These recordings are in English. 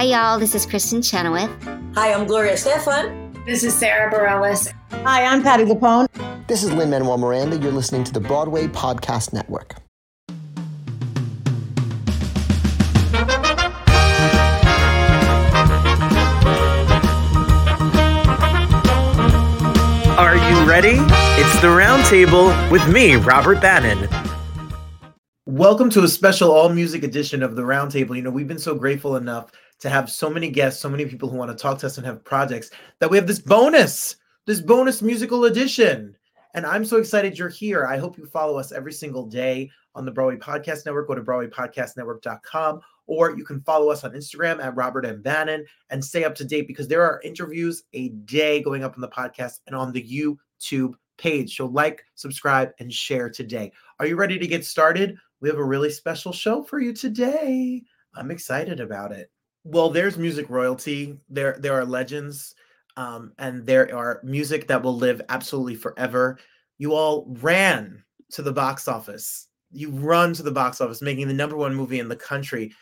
Hi, y'all. This is Kristen Chenoweth. Hi, I'm Gloria Estefan. This is Sara Bareilles. Hi, I'm Patti LuPone. This is Lin Manuel Miranda. You're listening to the Broadway Podcast Network. Are you ready? It's the Roundtable with me, Robert Bannon. Welcome to a special all music edition of the Roundtable. You know, we've been so grateful enough to have so many guests, so many people who want to talk to us and have projects that we have this bonus, this bonus musical edition. And I'm so excited you're here. I hope you follow us every single day on the Broadway Podcast Network. Go to BroadwayPodcastNetwork.com or you can follow us on Instagram at Robert M. Bannon and stay up to date because there are interviews a day going up on the podcast and on the YouTube page. So like, subscribe, and share today. Are you ready to get started? We have a really special show for you today. I'm excited about it. Well, there's music royalty. There, there are legends, um, and there are music that will live absolutely forever. You all ran to the box office. You run to the box office, making the number one movie in the country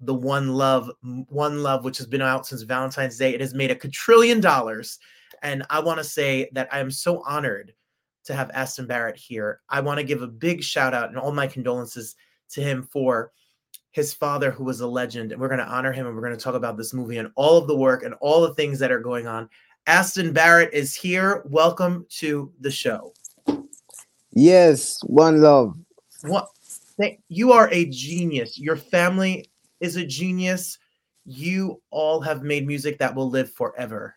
the one love one love which has been out since valentine's day it has made a quadrillion dollars and i want to say that i am so honored to have aston barrett here i want to give a big shout out and all my condolences to him for his father who was a legend and we're going to honor him and we're going to talk about this movie and all of the work and all the things that are going on aston barrett is here welcome to the show yes one love what you are a genius your family is a genius. You all have made music that will live forever.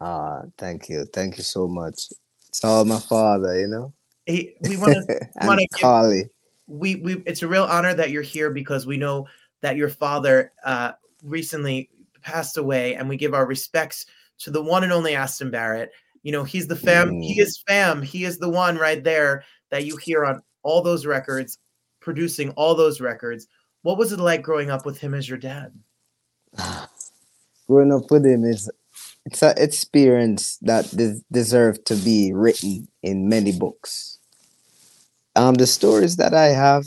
Ah, thank you. Thank you so much. It's all my father, you know. He, we want to want to Carly. We we it's a real honor that you're here because we know that your father uh recently passed away and we give our respects to the one and only Aston Barrett. You know, he's the fam, mm. he is fam, he is the one right there that you hear on all those records, producing all those records what was it like growing up with him as your dad? growing up with him is it's an experience that des- deserves to be written in many books. Um, the stories that I have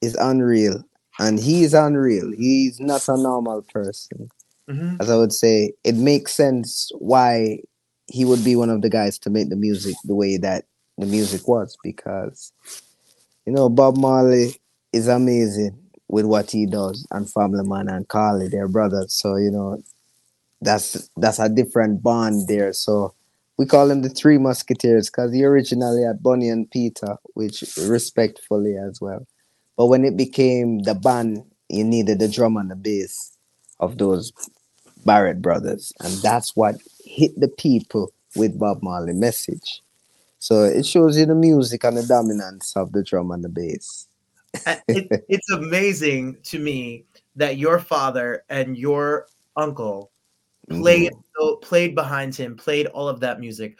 is unreal, and he is unreal. He's not a normal person. Mm-hmm. As I would say, it makes sense why he would be one of the guys to make the music the way that the music was because you know Bob Marley is amazing with what he does and Family Man and Carly, they're brothers. So, you know, that's that's a different bond there. So we call them the three musketeers because he originally had Bunny and Peter, which respectfully as well. But when it became the band, you needed the drum and the bass of those Barrett brothers. And that's what hit the people with Bob Marley message. So it shows you the music and the dominance of the drum and the bass it, it's amazing to me that your father and your uncle played mm. played behind him, played all of that music.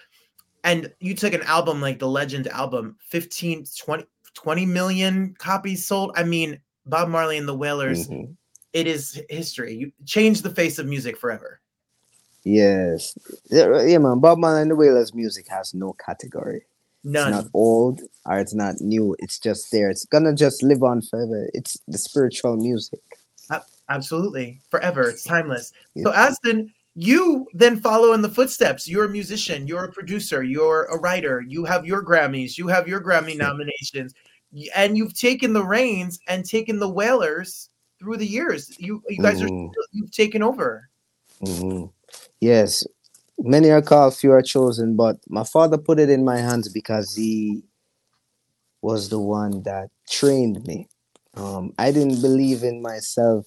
And you took an album like the Legend album, 15, 20, 20 million copies sold. I mean, Bob Marley and the Wailers, mm-hmm. it is history. You changed the face of music forever. Yes. Yeah, man. Bob Marley and the Wailers music has no category. None. It's not old or it's not new. It's just there. It's gonna just live on forever. It's the spiritual music. Absolutely, forever. It's timeless. Yeah. So, Aston, you then follow in the footsteps. You're a musician. You're a producer. You're a writer. You have your Grammys. You have your Grammy nominations, and you've taken the reins and taken the Wailers through the years. You you guys mm-hmm. are you've taken over. Mm-hmm. Yes, many are called, few are chosen, but my father put it in my hands because he was the one that trained me. Um, I didn't believe in myself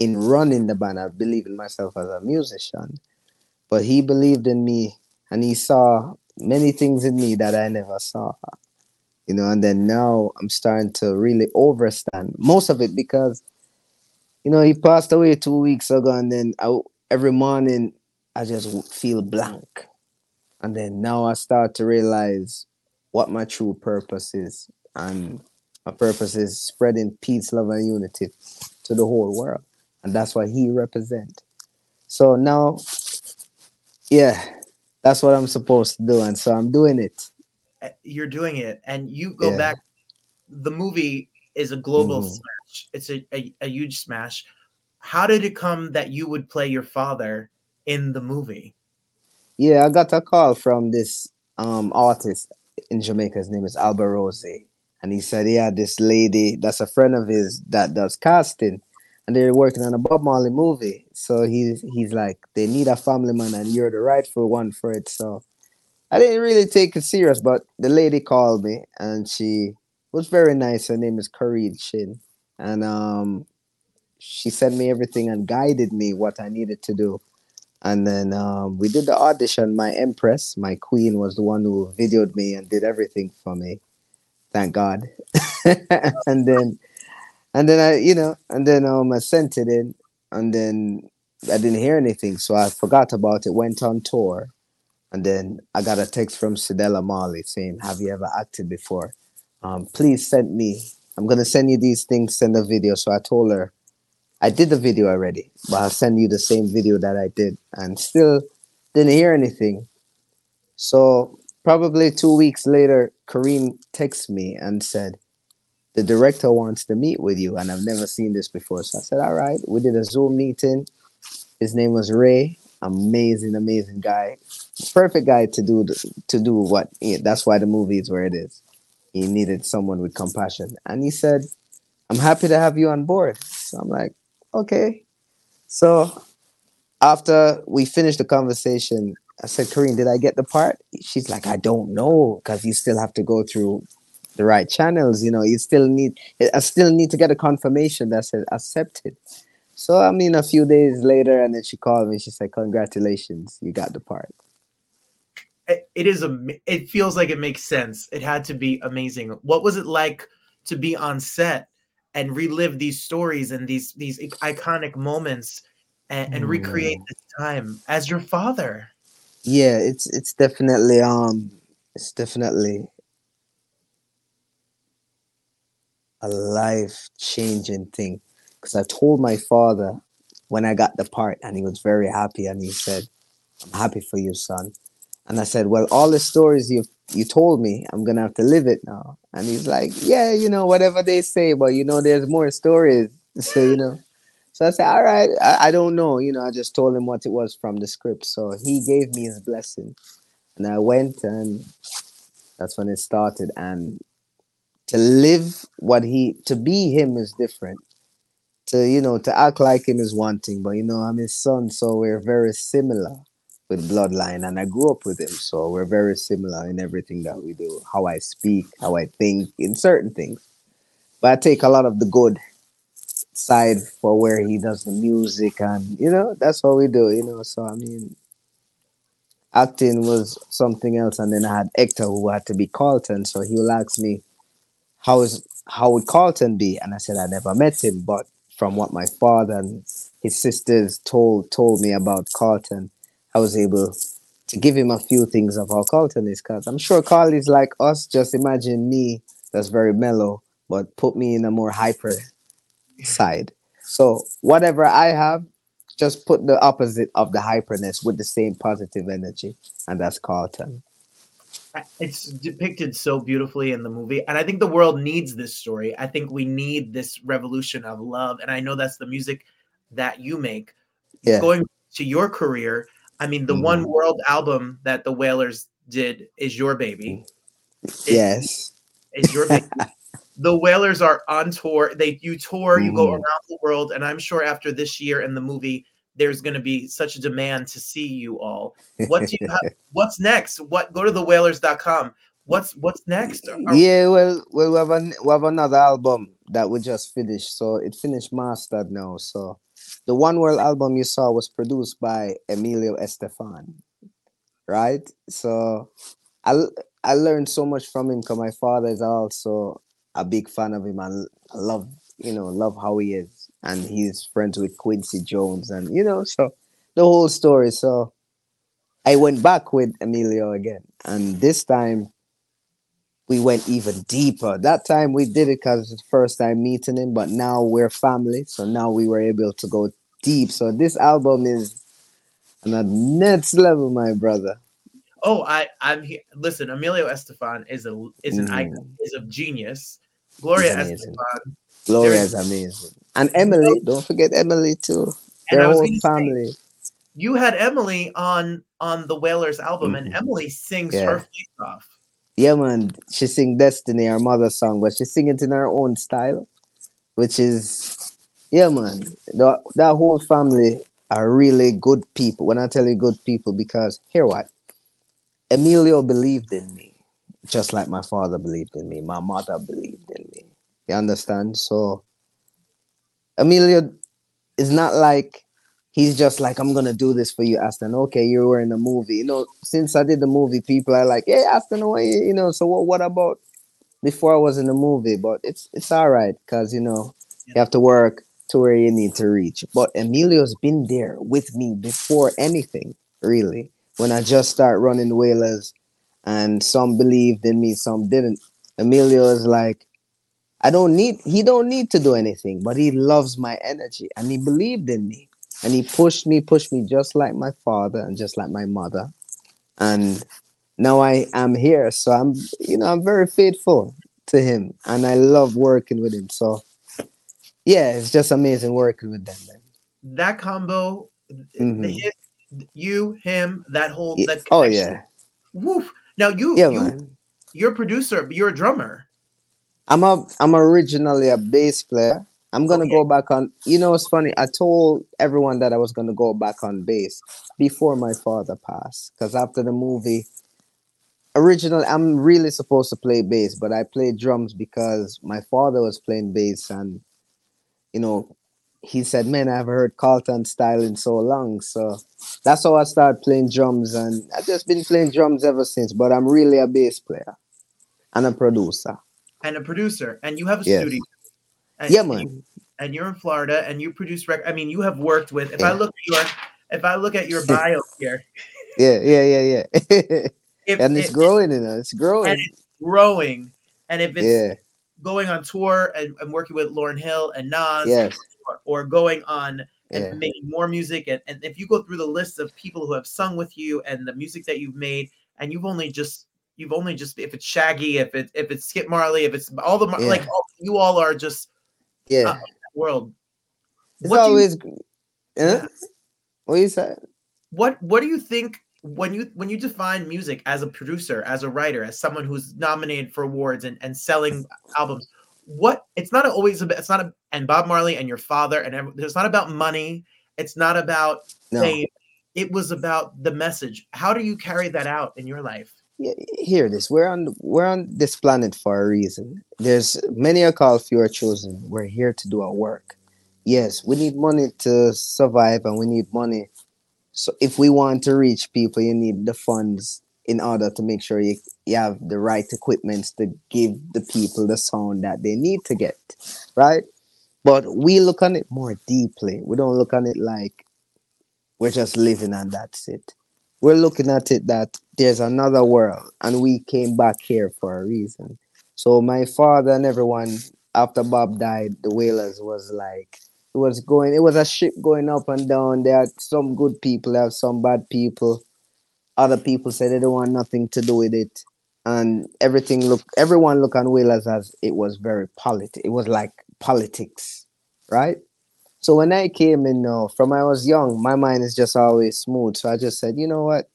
in running the band. I believed in myself as a musician, but he believed in me and he saw many things in me that I never saw. You know, and then now I'm starting to really overstand most of it because, you know, he passed away two weeks ago, and then I, every morning I just feel blank. And then now I start to realize what my true purpose is. And my purpose is spreading peace, love, and unity to the whole world. And that's what he represent. So now, yeah, that's what I'm supposed to do. And so I'm doing it. Uh, you're doing it. And you go yeah. back, the movie is a global mm. smash. It's a, a, a huge smash how did it come that you would play your father in the movie? Yeah, I got a call from this um artist in Jamaica. His name is Alborosie. And he said he had this lady that's a friend of his that does casting. And they're working on a Bob Marley movie. So he's he's like, they need a family man, and you're the rightful one for it. So I didn't really take it serious, but the lady called me and she was very nice. Her name is Kareed Shin. And um she sent me everything and guided me what I needed to do. And then um, we did the audition. My empress, my queen, was the one who videoed me and did everything for me. Thank God. and then, and then I, you know, and then um, I sent it in, and then I didn't hear anything, so I forgot about it. Went on tour, and then I got a text from Cedella Marley saying, "Have you ever acted before? Um, please send me. I'm gonna send you these things. Send a video." So I told her I did the video already, but I'll send you the same video that I did and still didn't hear anything. So probably two weeks later, Kareem texted me and said, the director wants to meet with you. And I've never seen this before. So I said, all right. We did a Zoom meeting. His name was Ray. Amazing, amazing guy. Perfect guy to do to do what eh, that's why the movie is where it is. He needed someone with compassion. And he said, I'm happy to have you on board. So I'm like, okay. So after we finished the conversation, I said, Kareem, did I get the part? She's like, I don't know, because you still have to go through the right channels. You know, you still need, I still need to get a confirmation that says accepted. So I mean, a few days later, and then she called me. She said, "Congratulations, you got the part." It is a. It feels like it makes sense. It had to be amazing. What was it like to be on set and relive these stories and these these iconic moments and, and recreate mm. this time as your father yeah it's it's definitely um it's definitely a life changing thing because i told my father when i got the part and he was very happy and he said i'm happy for you son and i said well all the stories you've you told me I'm gonna have to live it now. And he's like, Yeah, you know, whatever they say, but you know, there's more stories. So, you know. So I said, All right, I, I don't know. You know, I just told him what it was from the script. So he gave me his blessing. And I went and that's when it started. And to live what he to be him is different. To, you know, to act like him is one thing, but you know, I'm his son, so we're very similar with bloodline and I grew up with him. So we're very similar in everything that we do, how I speak, how I think in certain things. But I take a lot of the good side for where he does the music and you know, that's what we do, you know. So I mean acting was something else and then I had Hector who had to be Carlton. So he will ask me, How is how would Carlton be? And I said I never met him, but from what my father and his sisters told told me about Carlton, I was able to give him a few things of how Carlton is because I'm sure Carl is like us. Just imagine me that's very mellow, but put me in a more hyper side. So whatever I have, just put the opposite of the hyperness with the same positive energy, and that's Carlton. It's depicted so beautifully in the movie, and I think the world needs this story. I think we need this revolution of love, and I know that's the music that you make. Yeah. Going to your career, I mean, the mm. one world album that the Wailers did is your baby. yes, is your baby. the Wailers are on tour. They you tour, you go mm-hmm. around the world, and I'm sure after this year and the movie, there's going to be such a demand to see you all. What do you have? what's next? What go to thewailers.com. What's what's next? Are, yeah, well, well, we have, an, we have another album that we just finished, so it finished mastered now. So the One World album you saw was produced by Emilio Estefan, right? So I I learned so much from him because my father is also a big fan of him and I love you know love how he is and he's friends with Quincy Jones and you know so the whole story. So I went back with Emilio again and this time we went even deeper. That time we did it because it's the first time meeting him, but now we're family. So now we were able to go deep. So this album is on a next level, my brother. Oh, I I'm here. Listen, Emilio Estefan is a is an mm. icon, is a genius. Gloria Estefan. Gloria is amazing. And Emily, don't forget Emily too. And Their whole gonna say, family. you had Emily on on the Wailers album, and Mhm. Emily sings Yeah. her face off. Yeah, man. She sing Destiny, her mother's song, but she sing it in her own style, which is, yeah, man. The, that whole family are really good people. When I tell you good people, because hear what? Emilio believed in me, just like my father believed in me. My mother believed in me. You understand? So, Emilio is not like he's just like, I'm gonna do this for you, Aston. Okay, you were in a movie. You know, since I did the movie, people are like, Hey, Aston, you you know, so what what about before I was in the movie? But it's it's all right, because you know, you have to work to where you need to reach. But Emilio's been there with me before anything, really. When I just start running Wailers and some believed in me, some didn't. Emilio is like, I don't need he don't need to do anything, but he loves my energy and he believed in me. And he pushed me, pushed me just like my father and just like my mother. And now I am here. So I'm, you know, I'm very faithful to him and I love working with him. So yeah, it's just amazing working with them, man. That combo, the Mhm. hit, you, him, that whole that Oh yeah. Woof. Now you, Yeah, you man. you're a producer, but you're a drummer. I'm a I'm originally a bass player. I'm gonna Okay. go back on. You know, it's funny. I told everyone that I was gonna go back on bass before my father passed. Because after the movie, originally I'm really supposed to play bass, but I played drums because my father was playing bass, and you know, he said, "Man, I've heard Carlton style in so long." So that's how I started playing drums, and I've just been playing drums ever since. But I'm really a bass player and a producer. And a producer, and you have a Yes. studio. And, Yeah, and man. you- And you're in Florida, and you produce rec. I mean, you have worked with. If I look at your, if I look at your bio here, Yeah, yeah, yeah, yeah. if, and it's if- growing, know, it's growing. and it's growing, and if it's Yeah, going on tour and, and working with Lauryn Hill and Nas, yes, or, or going on and yeah, making more music, and, and if you go through the list of people who have sung with you and the music that you've made, and you've only just you've only just if it's Shaggy, if it if it's Skip Marley, if it's all the Yeah. like all, you all are just yeah. uh, world. it's What do you- always. Huh? What you said? what what do you think when you when you define music as a producer as a writer as someone who's nominated for awards and, and selling albums what it's not always about it's not a, and bob marley and your father and it's not about money it's not about No. fame it was about the message how do you carry that out in your life Yeah, hear this. We're on we're on this planet for a reason. There's many are called, few are chosen. We're here to do our work. Yes, we need money to survive, and we need money. So if we want to reach people, you need the funds in order to make sure you, you have the right equipment to give the people the sound that they need to get, right? But we look on it more deeply. We don't look on it like we're just living and that's it. We're looking at it that there's another world and we came back here for a reason. So my father and everyone after Bob died, the Wailers was like it was going it was a ship going up and down. There are some good people, are some bad people. Other people said they don't want nothing to do with it. And everything look everyone look on Wailers as it was very politic. It was like politics, right? So when I came in now, from I was young, my mind is just always smooth. So I just said, you know what?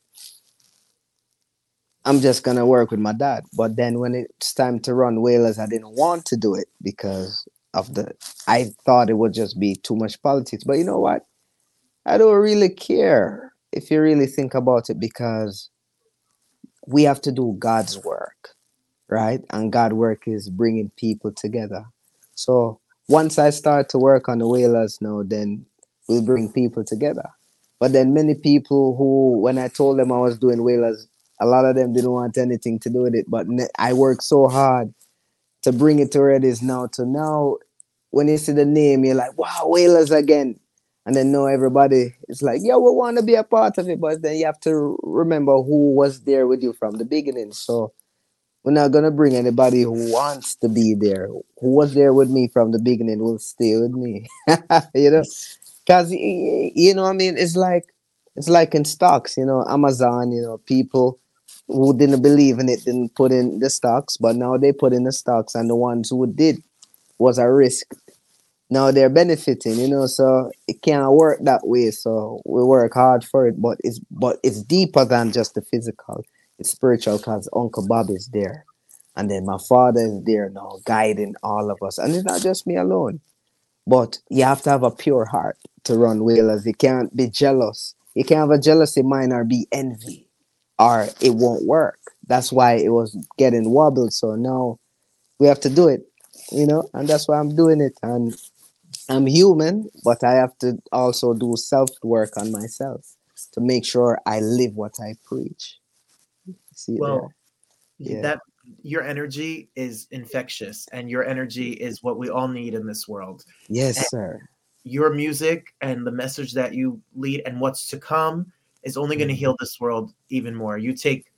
I'm just gonna work with my dad. But then when it's time to run Wailers, I didn't want to do it because of the I thought it would just be too much politics. But you know what? I don't really care if you really think about it because we have to do God's work, right? And God work is bringing people together. So once I start to work on the Wailers now, then we'll bring people together. But then many people who, when I told them I was doing Wailers, a lot of them didn't want anything to do with it. But I worked so hard to bring it to where it is now. To now, when you see the name, you're like, wow, Wailers again. And then now everybody is like, yeah, we want to be a part of it. But then you have to remember who was there with you from the beginning. So we're not gonna bring anybody who wants to be there, who was there with me from the beginning, will stay with me. you know, because you know, I mean, it's like it's like in stocks. You know, Amazon. You know, people who didn't believe in it didn't put in the stocks, but now they put in the stocks, and the ones who did was a risk now they're benefiting, you know, so it can't work that way. So we work hard for it, but it's but it's deeper than just the physical. It's spiritual because Uncle Bob is there. And then my father is there now guiding all of us. And it's not just me alone. But you have to have a pure heart to run Wailers. You can't be jealous. You can't have a jealousy mind or be envy, or it won't work. That's why it was getting wobbled. So now we have to do it, you know, and that's why I'm doing it. And I'm human, but I have to also do self work on myself to make sure I live what I preach. See well? Yeah. that your energy is infectious and your energy is what we all need in this world. Yes, and sir. Your music and the message that you lead and what's to come is only going to mm-hmm. heal this world even more. You take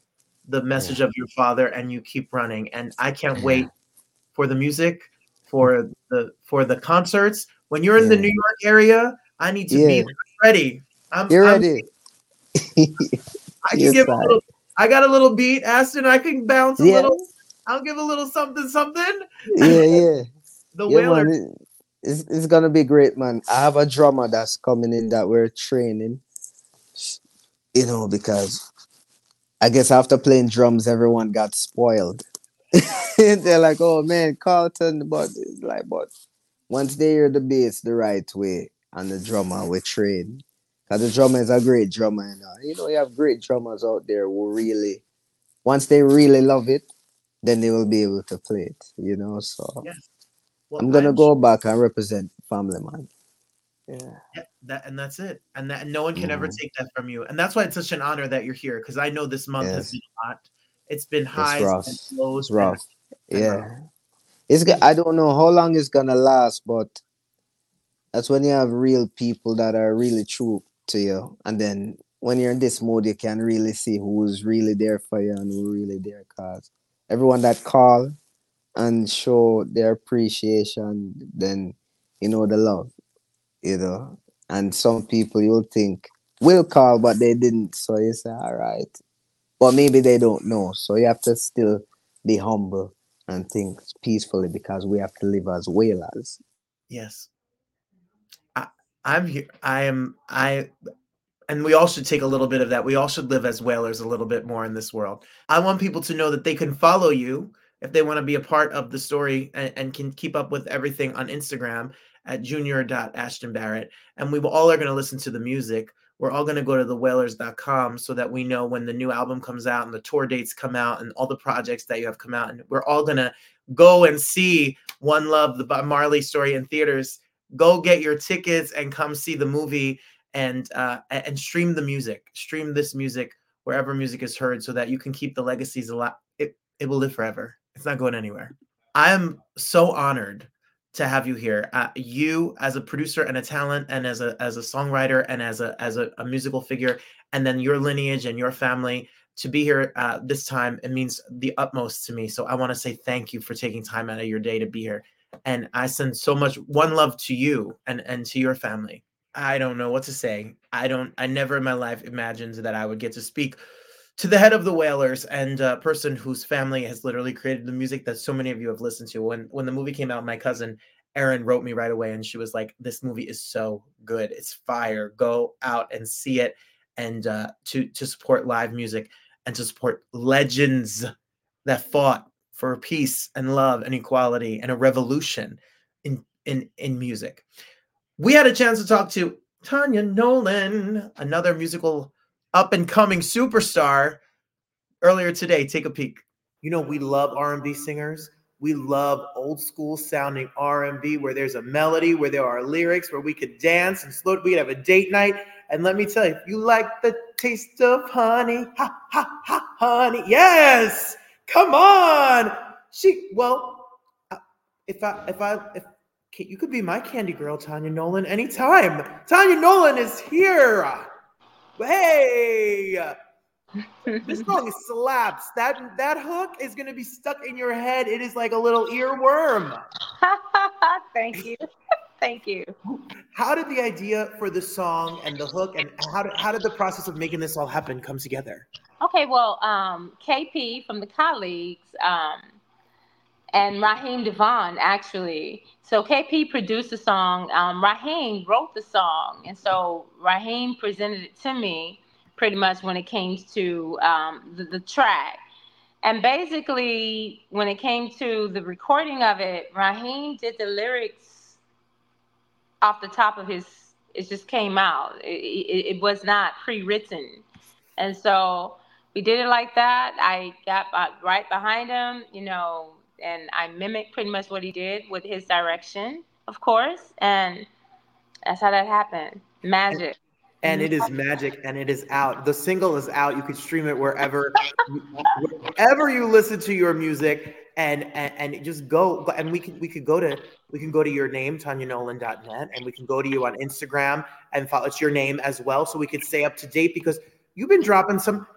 the message yeah. of your father and you keep running and I can't yeah. wait for the music, for mm-hmm. the for the concerts. When you're in the New York area, I need to be ready. I'm, you're I'm, ready. I can give a little I got a little beat, Aston. I can bounce a yeah. little. I'll give a little something, something. Yeah, yeah. the yeah, Wailer. Man, it's, it's gonna be great, man. I have a drummer that's coming in that we're training. You know, because I guess after playing drums, everyone got spoiled. They're like, "Oh man, Carlton," but it's like, but once they hear the bass the right way and the drummer, we train. Because the drummer is a great drummer. And, uh, you know, you have great drummers out there who really, once they really love it, then they will be able to play it, you know. So yes. well, I'm gonna I'm go sure. back and represent family man. Yeah. yeah. That and that's it. And that and no one can mm. ever take that from you. And that's why it's such an honor that you're here. Because I know this month yes. has been hot. It's been highs and lows. It's rough. And, yeah. And it's I don't know how long it's gonna last, but that's when you have real people that are really true to you. And then when you're in this mode, you can really see who's really there for you and who really there cause everyone that call and show their appreciation, then you know the love, you know. And some people you'll think will call, but they didn't. So you say, all right. But maybe they don't know. So you have to still be humble and think peacefully because we have to live as well as. Yes. I'm here. I am. I and we all should take a little bit of that. We all should live as Wailers a little bit more in this world. I want people to know that they can follow you if they want to be a part of the story and, and can keep up with everything on Instagram at junior.ashtonbarrett. And we all are going to listen to the music. We're all going to go to the wailers.com so that we know when the new album comes out and the tour dates come out and all the projects that you have come out. And we're all going to go and see One Love, the Marley story in theaters go get your tickets and come see the movie and uh, and stream the music, stream this music wherever music is heard, so that you can keep the legacies alive. It it will live forever. It's not going anywhere. I am so honored to have you here. Uh, you as a producer and a talent, and as a as a songwriter, and as a as a, a musical figure, and then your lineage and your family to be here uh, this time. It means the utmost to me. So I want to say thank you for taking time out of your day to be here and I send so much one love to you and and to your family. I don't know what to say. I don't. I never in my life imagined that I would get to speak to the head of the Wailers and a person whose family has literally created the music that so many of you have listened to. When when the movie came out, my cousin Erin wrote me right away, and she was like, "This movie is so good. It's fire. Go out and see it, and uh, to to support live music and to support legends that fought for peace and love and equality and a revolution in in in music. We had a chance to talk to Tanya Nolan, another musical up and coming superstar earlier today. Take a peek. You know we love R&B singers. We love old school sounding R&B where there's a melody, where there are lyrics, where we could dance and slow. We could have a date night. And let me tell you, you like the taste of honey, ha ha ha, honey, yes, Come on. She well, uh, if I if I if you could be my candy girl, Tanya Nolan, anytime. Tanya Nolan is here. Hey, this song slaps. That that hook is gonna be stuck in your head. It is like a little earworm. Thank you. Thank you. How did the idea for the song and the hook and how did, how did the process of making this all happen come together? Okay, well, um, KP from the colleagues, um, and Raheem DeVaughn actually. So KP produced the song. Um, Raheem wrote the song, and so Raheem presented it to me pretty much when it came to um, the, the track. And basically, when it came to the recording of it, Raheem did the lyrics off the top of his. It just came out. It, it, it was not pre-written, and so we did it like that. I got right behind him, you know, and I mimicked pretty much what he did with his direction, of course, and that's how that happened. Magic and it is magic and it is out the single is out you can stream it wherever wherever you listen to your music and, and and just go and we can we could go to we can go to your name tanyanolan.net and we can go to you on instagram and follow it's your name as well so we could stay up to date because you've been dropping some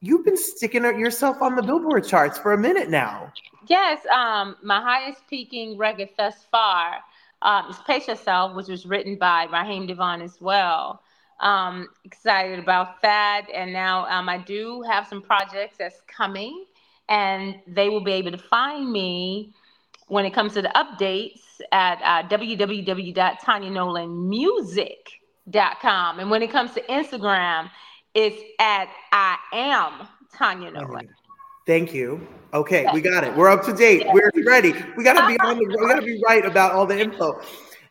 you've been sticking yourself on the billboard charts for a minute now yes um my highest peaking record thus far um, is Pace Yourself, which was written by Raheem DeVaughn as well um, excited about that. And now um, I do have some projects that's coming, and they will be able to find me when it comes to the updates at uh, www.tanyanolanmusic.com. And when it comes to Instagram, it's at I am Tanya Nolan. Thank you. Okay, we got it. We're up to date. We're ready. We gotta be on the. We gotta be right about all the info.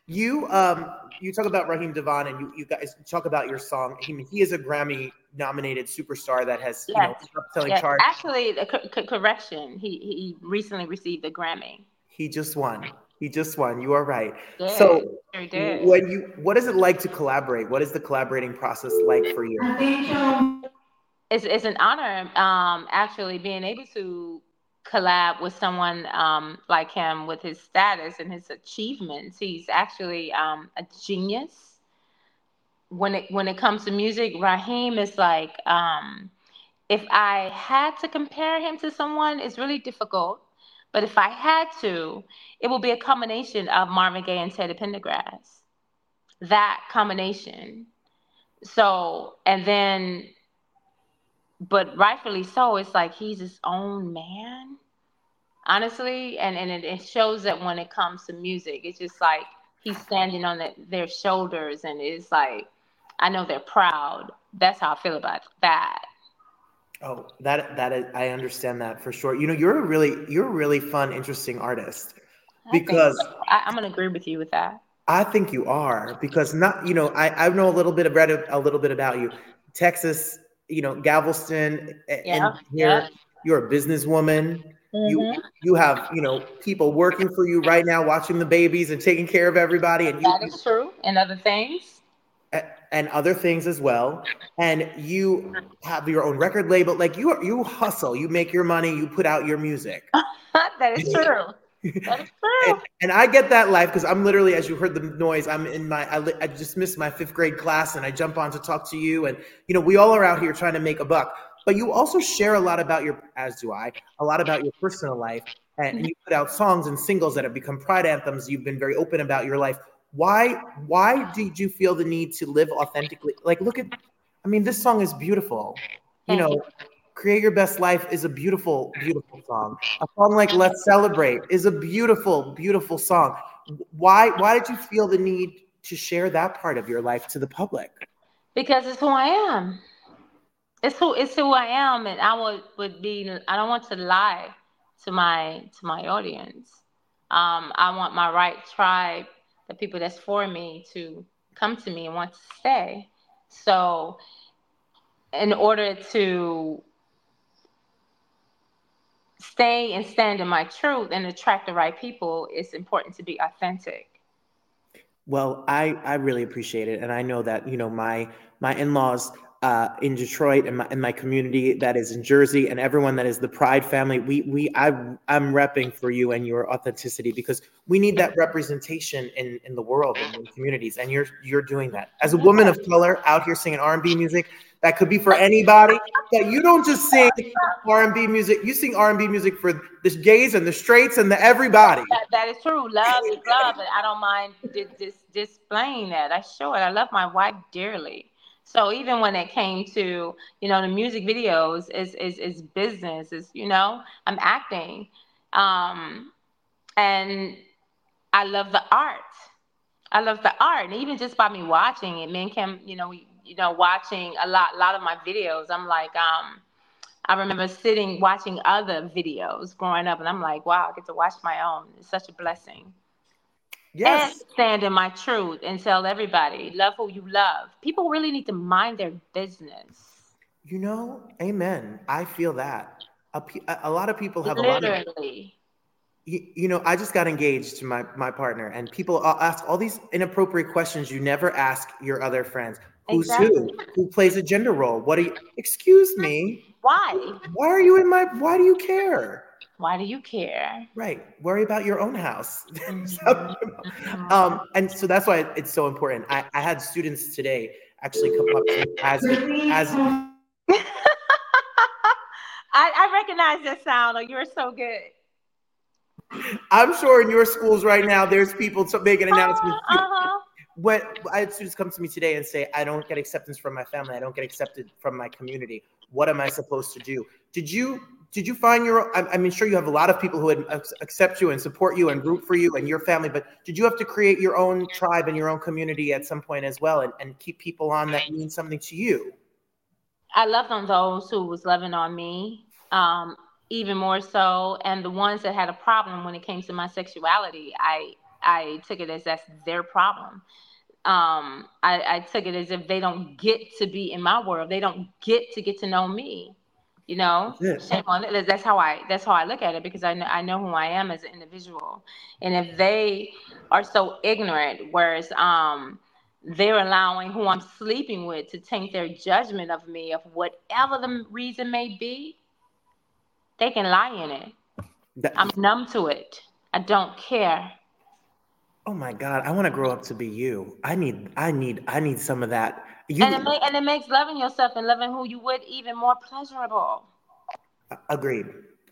You um you talk about Raheem DeVaughn and you, you guys talk about your song. He, he is a Grammy nominated superstar that has yes. you know selling yes. charts. Actually, the co- correction, he he recently received a Grammy. He just won. He just won. You are right. so when you what is it like to collaborate? What is the collaborating process like for you? It's, it's an honor um, actually being able to collab with someone um, like him with his status and his achievements. He's actually um, a genius. When it when it comes to music, Raheem is like um, if I had to compare him to someone, it's really difficult. But if I had to, it will be a combination of Marvin Gaye and Teddy Pendergrass. That combination. So, and then but rightfully so it's like he's his own man honestly and and it, it, shows that when it comes to music it's just like he's standing on the, their shoulders and it's like i know they're proud that's how i feel about that oh that that is i understand that for sure you know you're a really you're a really fun interesting artist because I, i'm gonna agree with you with that i think you are because not you know i i know a little bit of read a, a little bit about you texas you know, Galveston yeah, and here. Yeah. You're a businesswoman. Mm-hmm. You you have you know people working for you right now, watching the babies and taking care of everybody. And you, that is true, and other things. And other things as well. And you have your own record label. Like you you hustle. You make your money. You put out your music. that is true. That is true and, and, I get that life because I'm literally, as you heard the noise, I'm in my, I, I, just missed my fifth grade class and I jump on to talk to you. And, you know, we all are out here trying to make a buck, but you also share a lot about your, as do I, a lot about your personal life. And, and you put out songs and singles that have become pride anthems. You've been very open about your life. Why, why did you feel the need to live authentically? Like, look at, I mean, this song is beautiful. You know, Create Your Best Life is a beautiful, beautiful song. A song like Let's Celebrate is a beautiful, beautiful song. Why why did you feel the need to share that part of your life to the public? Because it's who I am. It's who it's who I am and I would, would be I don't want to lie to my to my audience. Um, I want my right tribe, the people that's for me to come to me and want to stay. So in order to stay and stand in my truth and attract the right people, it's important to be authentic. Well, I I really appreciate it, and I know that you know my my in laws uh, in Detroit and my, and my community that is in Jersey and everyone that is the Pride family. We we I I'm repping for you and your authenticity because we need that representation in in the world and in communities, and you're you're doing that as a woman of color out here singing R&B music. That could be for anybody. That you don't just sing R&B music. You sing R&B music for the gays and the straights and the everybody. that, that is true. Love is love, and I don't mind dis- displaying that. I show it. I love my wife dearly. So even when it came to you know the music videos, is is is business. Is you know I'm acting. Um, and I love the art. I love the art, and even just by me watching it, men Kim, you know, we, you know, watching a lot, a lot of my videos, I'm like, um, I remember sitting watching other videos growing up, and I'm like, wow, I get to watch my own. It's such a blessing. Yes. And stand in my truth and tell everybody, love who you love. People really need to mind their business. You know, amen. I feel that. A, a lot of people have Literally. a lot of. You, you know, I just got engaged to my my partner, and people ask all these inappropriate questions you never ask your other friends. Who's exactly. who? Who plays a gender role? What do you? Excuse me. Why? Why are you in my? Why do you care? Why do you care? Right. Worry about your own house. Mm-hmm. um, and so that's why it's so important. I, I had students today actually come up to me as as I, I recognize that sound. Oh, you're so good. I'm sure in your schools right now, there's people making announcements. Uh, uh-huh. When I had students come to me today and say, "I don't get acceptance from my family. I don't get accepted from my community. What am I supposed to do?" Did you did you find your? I, I mean, sure, you have a lot of people who would accept you and support you and root for you and your family, but did you have to create your own tribe and your own community at some point as well, and, and keep people on that mean something to you? I loved on those who was loving on me, um, even more so, and the ones that had a problem when it came to my sexuality, I I took it as that's their problem. Um, I, I took it as if they don't get to be in my world, they don't get to get to know me. You know, shame on it. That's how I that's how I look at it because I know I know who I am as an individual, and if they are so ignorant, whereas um they're allowing who I'm sleeping with to taint their judgment of me of whatever the reason may be, they can lie in it. That, I'm numb to it. I don't care. Oh my God, I want to grow up to be you. I need, I need, I need some of that. You, and, it may, and it makes loving yourself and loving who you would even more pleasurable. Agreed.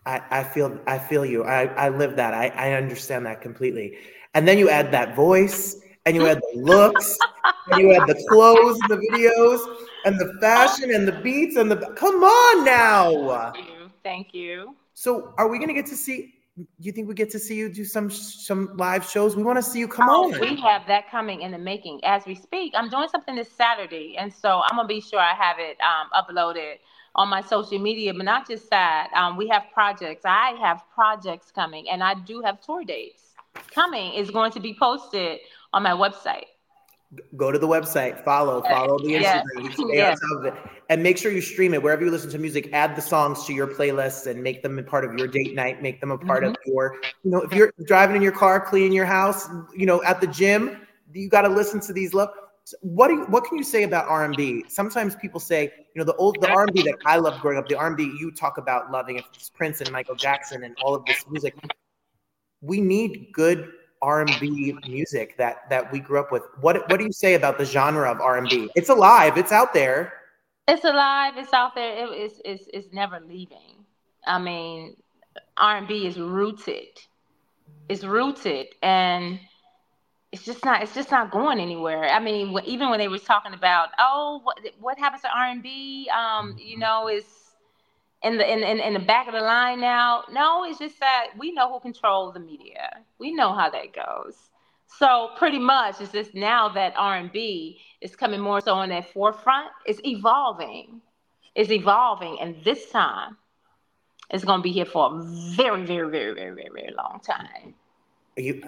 I, I feel I feel you. I, I live that. I, I understand that completely. And then you add that voice and you add the looks, and you add the clothes and the videos, and the fashion and the beats and the. Come on now. Thank you. Thank you. So, are we gonna get to see? Do you think we get to see you do some some live shows? We want to see you come oh, on. We have that coming in the making as we speak. I'm doing something this Saturday, and so I'm gonna be sure I have it um, uploaded on my social media. But not just that, um, we have projects. I have projects coming, and I do have tour dates coming. Is going to be posted on my website. Go to the website, follow, follow the Instagram, yes. stay yes. of it, and make sure you stream it wherever you listen to music. Add the songs to your playlists and make them a part of your date night. Make them a part mm-hmm. of your, you know, if you're driving in your car, cleaning your house, you know, at the gym, you got to listen to these love. What do you, what can you say about R and B? Sometimes people say, you know, the old the R and B that I loved growing up, the R and B you talk about loving, it's Prince and Michael Jackson and all of this music. We need good R&B music that that we grew up with. What what do you say about the genre of R&B? It's alive. It's out there. It's alive. It's out there. It, it's, it's it's never leaving. I mean, R&B is rooted. It's rooted, and it's just not. It's just not going anywhere. I mean, even when they were talking about, oh, what what happens to R&B? Um, you know, is in the in, in, in the back of the line now. No, it's just that we know who controls the media. We know how that goes. So pretty much it's just now that R and B is coming more so in that forefront. It's evolving. It's evolving, and this time it's going to be here for a very, very, very, very, very, very long time. You,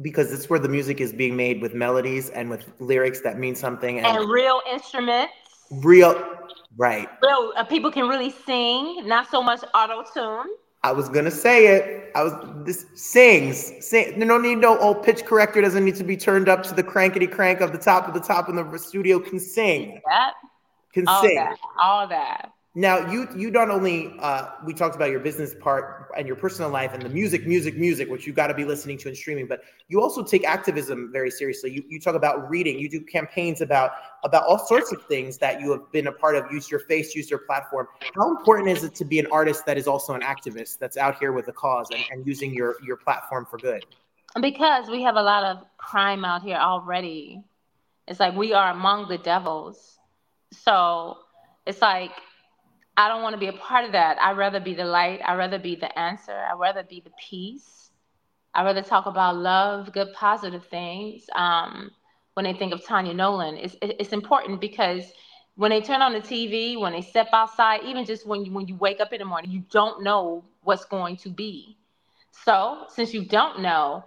because it's where the music is being made with melodies and with lyrics that mean something, and, and real instruments. Real Right. Well, uh, people can really sing, not so much auto tune. I was gonna say it. I was this sings. Sing. No need no old pitch corrector doesn't need to be turned up to the crankety crank of the top of the top in the studio can sing. That can all sing. That, all that. Now you you not only uh, we talked about your business part and your personal life and the music, music, music, which you've got to be listening to and streaming, but you also take activism very seriously. You you talk about reading, you do campaigns about about all sorts of things that you have been a part of. Use your face, use your platform. How important is it to be an artist that is also an activist that's out here with a cause and, and using your your platform for good? Because we have a lot of crime out here already. It's like we are among the devils. So it's like I don't want to be a part of that. I'd rather be the light. I'd rather be the answer. I'd rather be the peace. I'd rather talk about love, good, positive things. Um, when they think of Tanya Nolan, it's, it's important because when they turn on the TV, when they step outside, even just when you, when you wake up in the morning, you don't know what's going to be. So since you don't know,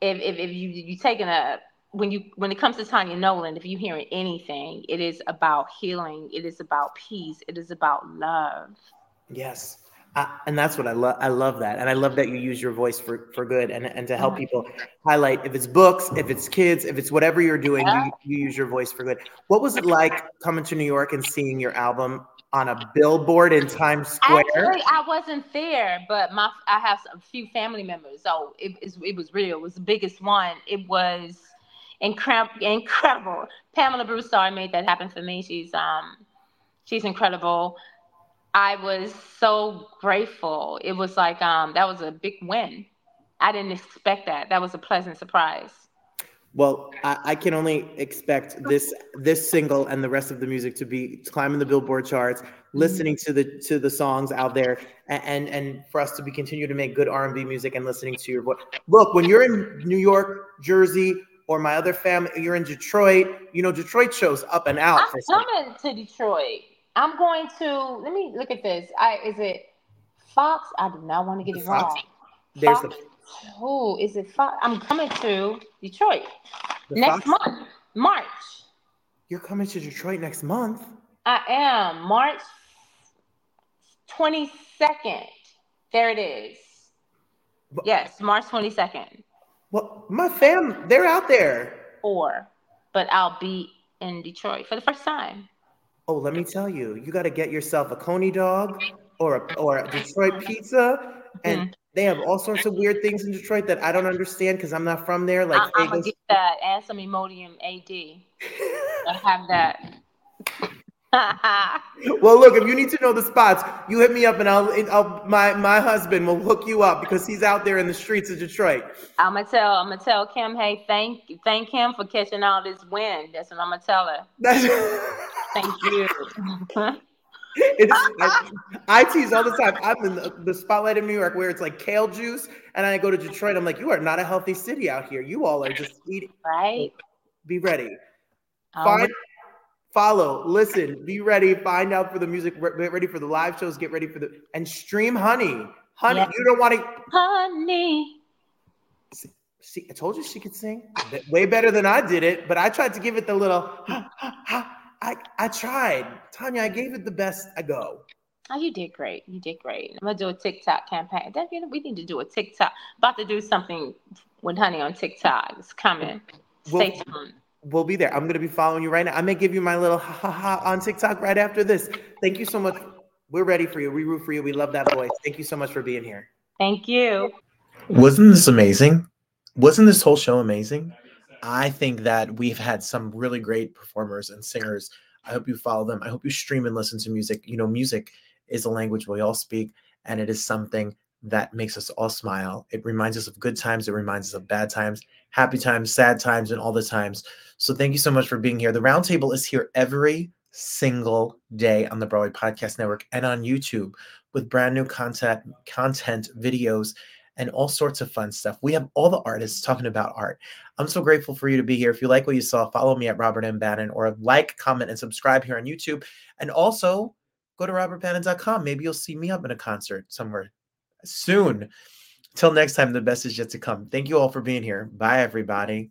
if, if, if you you taking a when you when it comes to Tanya Nolan, if you're hearing anything, it is about healing. It is about peace. It is about love. Yes. Uh, and that's what I love. I love that, and I love that you use your voice for, for good and, and to help people highlight if it's books, if it's kids, if it's whatever you're doing, you, you use your voice for good. What was it like coming to New York and seeing your album on a billboard in Times Square? Actually, I wasn't there, but my I have a few family members, so it, it was real. It was the biggest one. It was incredible. Pamela Broussard made that happen for me. She's um she's incredible. I was so grateful. It was like um that was a big win. I didn't expect that. That was a pleasant surprise. Well, I, I, can only expect this this single and the rest of the music to be climbing the Billboard charts, mm-hmm. listening to the to the songs out there, and and, and for us to be continue to make good R and B music and listening to your voice. Look, when you're in New York, Jersey, or my other family, you're in Detroit. You know, Detroit shows up and out. I'm coming to Detroit. I'm going to. Let me look at this. I is it Fox? I do not want to get it Fox. wrong. There's Fox. the. Oh, is it Fox? I'm coming to Detroit next Fox? month, March. You're coming to Detroit next month. I am March 22nd. There it is. Yes, March 22nd. Well, my fam, they're out there. Or, but I'll be in Detroit for the first time. Oh, let me tell you, you got to get yourself a coney dog or a, or a Detroit pizza, and mm-hmm. they have all sorts of weird things in Detroit that I don't understand because I'm not from there. Like I, am gonna get that and some Imodium AD. I have that. well, look, if you need to know the spots, you hit me up, and I'll, I'll my my husband will hook you up because he's out there in the streets of Detroit. I'm gonna tell I'm gonna tell Kim, hey, thank thank him for catching all this wind. That's what I'm gonna tell her. thank you. it's, I, I, tease all the time. I'm in the, the, spotlight in New York where it's like kale juice, and I go to Detroit. I'm like, you are not a healthy city out here. You all are just eating. Right. Be ready. Um, Find follow, listen, be ready, find out for the music, get ready for the live shows, get ready for the and stream honey. Honey, yeah. you don't want to honey. See, see, I told you she could sing way better than I did it, but I tried to give it the little ha, ha, ha. I I tried. Tanya, I gave it the best I go. Oh, you did great. You did great. I'm gonna do a TikTok campaign. That, you know, we need to do a TikTok. About to do something with honey on TikTok. It's coming. Stay well, tuned we'll be there. I'm going to be following you right now. I may give you my little ha ha ha on TikTok right after this. Thank you so much. We're ready for you. We root for you. We love that voice. Thank you so much for being here. Thank you. Wasn't this amazing? Wasn't this whole show amazing? I think that we've had some really great performers and singers. I hope you follow them. I hope you stream and listen to music. You know, music is a language we all speak, and it is something that makes us all smile. It reminds us of good times, it reminds us of bad times, happy times, sad times, and all the times. So thank you so much for being here. The roundtable is here every single day on the Broadway Podcast Network and on YouTube with brand new content, content, videos, and all sorts of fun stuff. We have all the artists talking about art. I'm so grateful for you to be here. If you like what you saw, follow me at Robert M. Bannon or like, comment, and subscribe here on YouTube. And also go to robertbannon.com. Maybe you'll see me up in a concert somewhere soon. Till next time, the best is yet to come. Thank you all for being here. Bye, everybody.